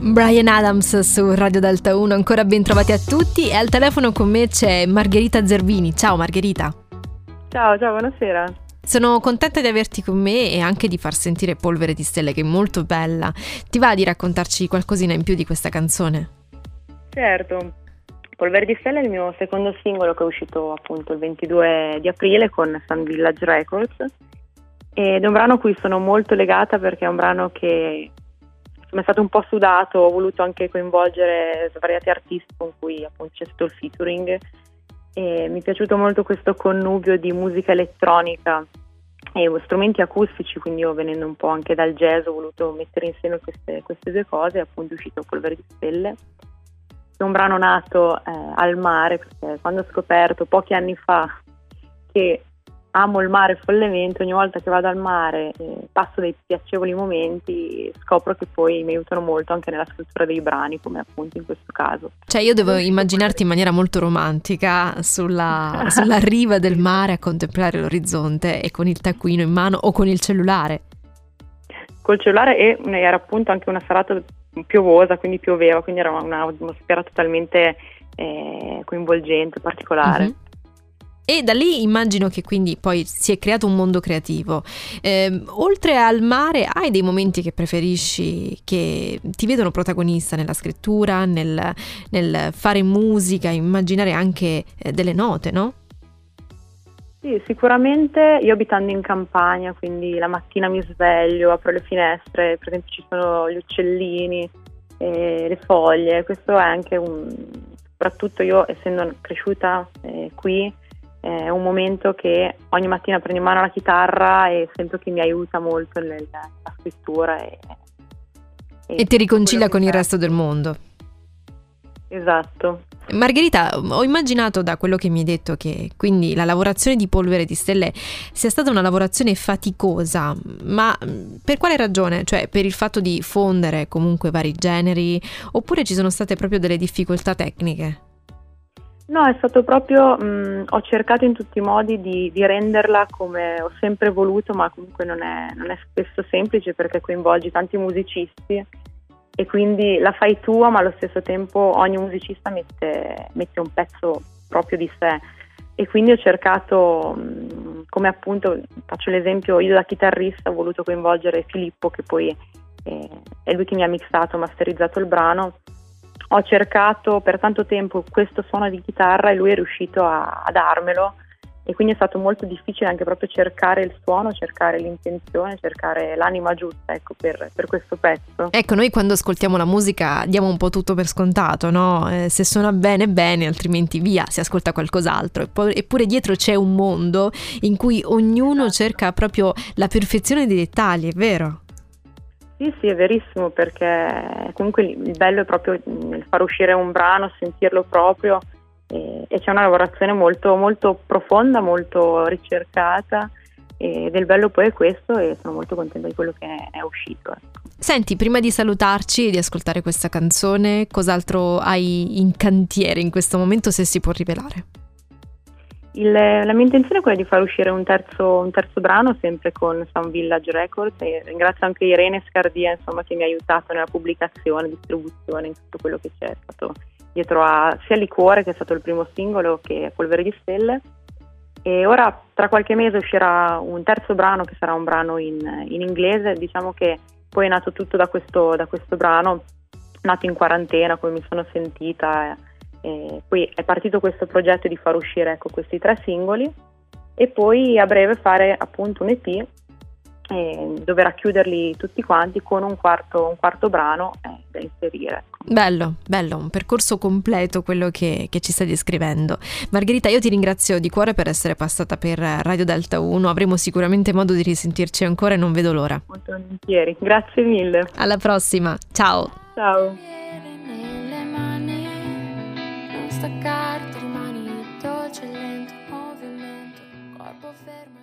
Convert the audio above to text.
Brian Adams su Radio Delta 1, ancora ben trovati a tutti e al telefono con me c'è Margherita Zervini. Ciao Margherita. Ciao, ciao, buonasera. Sono contenta di averti con me e anche di far sentire Polvere di Stelle che è molto bella. Ti va di raccontarci qualcosina in più di questa canzone? Certo. Polvere di Stelle è il mio secondo singolo che è uscito appunto il 22 di aprile con Sun Village Records ed è un brano a cui sono molto legata perché è un brano che mi è stato un po' sudato, ho voluto anche coinvolgere svariati artisti con cui appunto c'è stato il featuring e mi è piaciuto molto questo connubio di musica elettronica e strumenti acustici, quindi io venendo un po' anche dal jazz ho voluto mettere insieme queste, queste due cose e appunto è uscito Polvere di Stelle. È un brano nato eh, al mare perché quando ho scoperto pochi anni fa che amo il mare follemente, ogni volta che vado al mare eh, passo dei piacevoli momenti, scopro che poi mi aiutano molto anche nella scrittura dei brani, come appunto in questo caso. Cioè io devo immaginarti in maniera molto romantica sulla, sulla riva del mare a contemplare l'orizzonte e con il taccuino in mano o con il cellulare. Col cellulare e era appunto anche una serata piovosa, quindi pioveva, quindi era un'atmosfera totalmente eh, coinvolgente, particolare. Mm-hmm. E da lì immagino che quindi poi si è creato un mondo creativo. Eh, oltre al mare, hai dei momenti che preferisci, che ti vedono protagonista nella scrittura, nel, nel fare musica, immaginare anche eh, delle note, no? Sì, sicuramente io abitando in campagna, quindi la mattina mi sveglio, apro le finestre, per esempio ci sono gli uccellini, eh, le foglie, questo è anche un... soprattutto io essendo cresciuta eh, qui, è un momento che ogni mattina prendo in mano la chitarra e sento che mi aiuta molto nella scrittura. E, e, e ti riconcilia con il resto del mondo. Esatto. Margherita, ho immaginato da quello che mi hai detto che quindi la lavorazione di Polvere di Stelle sia stata una lavorazione faticosa, ma per quale ragione? Cioè per il fatto di fondere comunque vari generi oppure ci sono state proprio delle difficoltà tecniche? No, è stato proprio, mh, ho cercato in tutti i modi di, di, renderla come ho sempre voluto, ma comunque non è, non è, spesso semplice perché coinvolgi tanti musicisti e quindi la fai tua, ma allo stesso tempo ogni musicista mette, mette un pezzo proprio di sé. E quindi ho cercato, mh, come appunto, faccio l'esempio, io da chitarrista ho voluto coinvolgere Filippo, che poi eh, è lui che mi ha mixato, masterizzato il brano ho cercato per tanto tempo questo suono di chitarra e lui è riuscito a, a darmelo e quindi è stato molto difficile anche proprio cercare il suono, cercare l'intenzione, cercare l'anima giusta ecco, per, per, questo pezzo. Ecco, noi quando ascoltiamo la musica diamo un po' tutto per scontato, no? Eh, se suona bene, bene, altrimenti via, si ascolta qualcos'altro. Eppure dietro c'è un mondo in cui ognuno esatto. cerca proprio la perfezione dei dettagli, è vero? Sì, sì, è verissimo perché comunque il bello è proprio far uscire un brano, sentirlo proprio e, e c'è una lavorazione molto, molto profonda, molto ricercata ed il bello poi è questo e sono molto contenta di quello che è, uscito. Ecco. Senti, prima di salutarci e di ascoltare questa canzone, cos'altro hai in cantiere in questo momento se si può rivelare? Il, la mia intenzione è quella di far uscire un terzo, un terzo brano sempre con Sound Village Records e ringrazio anche Irene Scardia insomma, che mi ha aiutato nella pubblicazione, distribuzione, in tutto quello che c'è stato dietro a sia Liquore che è stato il primo singolo che Polvere di Stelle. E ora tra qualche mese uscirà un terzo brano che sarà un brano in, in inglese, diciamo che poi è nato tutto da questo, da questo brano, nato in quarantena come mi sono sentita e poi è partito questo progetto di far uscire ecco, questi tre singoli e poi a breve fare appunto un EP eh, dove racchiuderli tutti quanti con un quarto, un quarto brano eh, da inserire. Ecco. Bello, bello, un percorso completo quello che, che, ci stai descrivendo. Margherita, io ti ringrazio di cuore per essere passata per Radio Delta 1, avremo sicuramente modo di risentirci ancora e non vedo l'ora. Molto volentieri, grazie mille. Alla prossima, ciao. Ciao. Staccarti rimani dolce e lento movimento corpo fermo